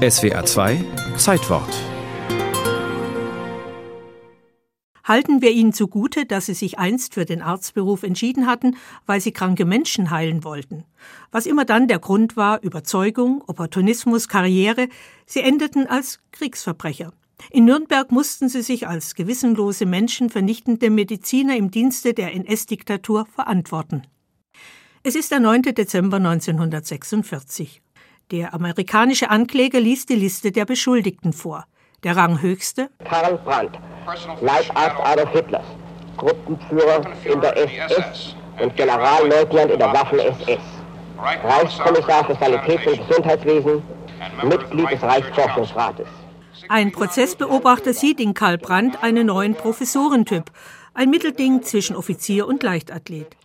SWA 2 Zeitwort halten wir ihnen zugute, dass sie sich einst für den Arztberuf entschieden hatten, weil sie kranke Menschen heilen wollten. Was immer dann der Grund war, Überzeugung, Opportunismus, Karriere, sie endeten als Kriegsverbrecher. In Nürnberg mussten sie sich als gewissenlose Menschen vernichtende Mediziner im Dienste der NS-Diktatur verantworten. Es ist der 9. Dezember 1946. Der amerikanische Ankläger liest die Liste der Beschuldigten vor. Der Ranghöchste Karl Brandt, Leibarzt Adolf Hitlers, Gruppenführer in der SS und Generalleutnant in der Waffen-SS, Reichskommissar für Sanitäts- und Gesundheitswesen, Mitglied des Reichsforschungsrates. Ein Prozessbeobachter sieht in Karl Brandt einen neuen Professorentyp, ein Mittelding zwischen Offizier und Leichtathlet.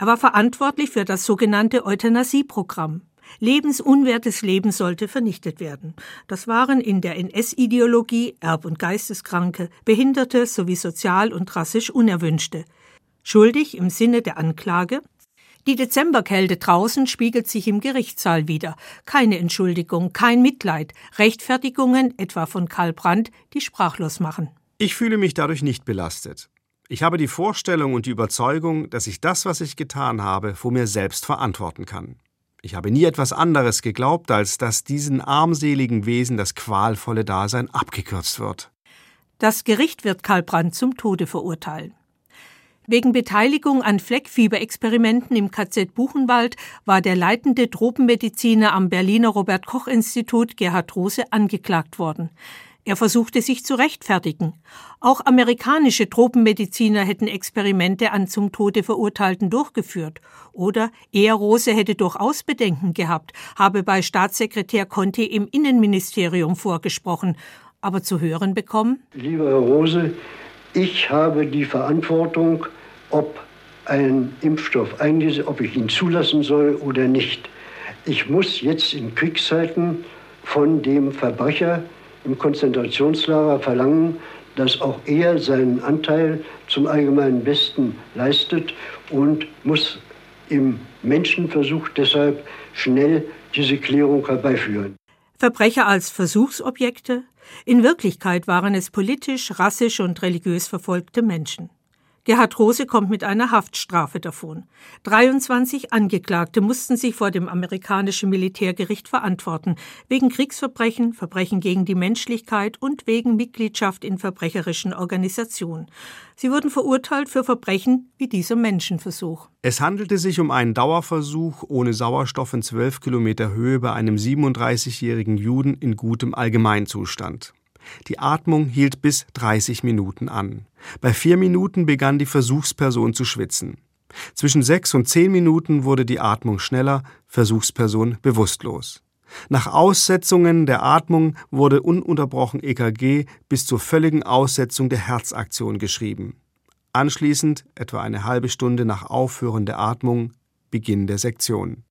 Er war verantwortlich für das sogenannte Euthanasieprogramm. Lebensunwertes Leben sollte vernichtet werden. Das waren in der NS-Ideologie Erb- und Geisteskranke, Behinderte sowie sozial und rassisch Unerwünschte. Schuldig im Sinne der Anklage? Die Dezemberkälte draußen spiegelt sich im Gerichtssaal wieder. Keine Entschuldigung, kein Mitleid, Rechtfertigungen, etwa von Karl Brandt, die sprachlos machen. Ich fühle mich dadurch nicht belastet. Ich habe die Vorstellung und die Überzeugung, dass ich das, was ich getan habe, vor mir selbst verantworten kann. Ich habe nie etwas anderes geglaubt, als dass diesen armseligen Wesen das qualvolle Dasein abgekürzt wird. Das Gericht wird Karl Brandt zum Tode verurteilen. Wegen Beteiligung an Fleckfieberexperimenten im KZ Buchenwald war der leitende Tropenmediziner am Berliner Robert Koch Institut Gerhard Rose angeklagt worden. Er versuchte sich zu rechtfertigen. Auch amerikanische Tropenmediziner hätten Experimente an zum Tode Verurteilten durchgeführt. Oder er, Rose, hätte durchaus Bedenken gehabt, habe bei Staatssekretär Conti im Innenministerium vorgesprochen, aber zu hören bekommen. Lieber Herr Rose, ich habe die Verantwortung, ob ein Impfstoff eingesetzt, ob ich ihn zulassen soll oder nicht. Ich muss jetzt in Kriegszeiten von dem Verbrecher im Konzentrationslager verlangen, dass auch er seinen Anteil zum allgemeinen Besten leistet und muss im Menschenversuch deshalb schnell diese Klärung herbeiführen. Verbrecher als Versuchsobjekte? In Wirklichkeit waren es politisch, rassisch und religiös verfolgte Menschen. Gerhard Rose kommt mit einer Haftstrafe davon. 23 Angeklagte mussten sich vor dem amerikanischen Militärgericht verantworten, wegen Kriegsverbrechen, Verbrechen gegen die Menschlichkeit und wegen Mitgliedschaft in verbrecherischen Organisationen. Sie wurden verurteilt für Verbrechen wie dieser Menschenversuch. Es handelte sich um einen Dauerversuch ohne Sauerstoff in 12 Kilometer Höhe bei einem 37-jährigen Juden in gutem Allgemeinzustand. Die Atmung hielt bis 30 Minuten an. Bei vier Minuten begann die Versuchsperson zu schwitzen. Zwischen sechs und zehn Minuten wurde die Atmung schneller, Versuchsperson bewusstlos. Nach Aussetzungen der Atmung wurde ununterbrochen EKG bis zur völligen Aussetzung der Herzaktion geschrieben. Anschließend, etwa eine halbe Stunde nach Aufhören der Atmung, Beginn der Sektion.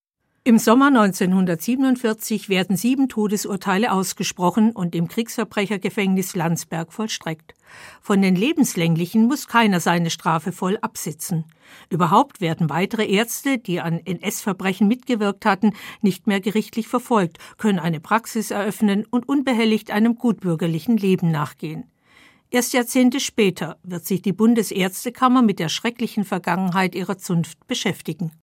Im Sommer 1947 werden sieben Todesurteile ausgesprochen und im Kriegsverbrechergefängnis Landsberg vollstreckt. Von den lebenslänglichen muss keiner seine Strafe voll absitzen. Überhaupt werden weitere Ärzte, die an NS-Verbrechen mitgewirkt hatten, nicht mehr gerichtlich verfolgt, können eine Praxis eröffnen und unbehelligt einem gutbürgerlichen Leben nachgehen. Erst Jahrzehnte später wird sich die Bundesärztekammer mit der schrecklichen Vergangenheit ihrer Zunft beschäftigen.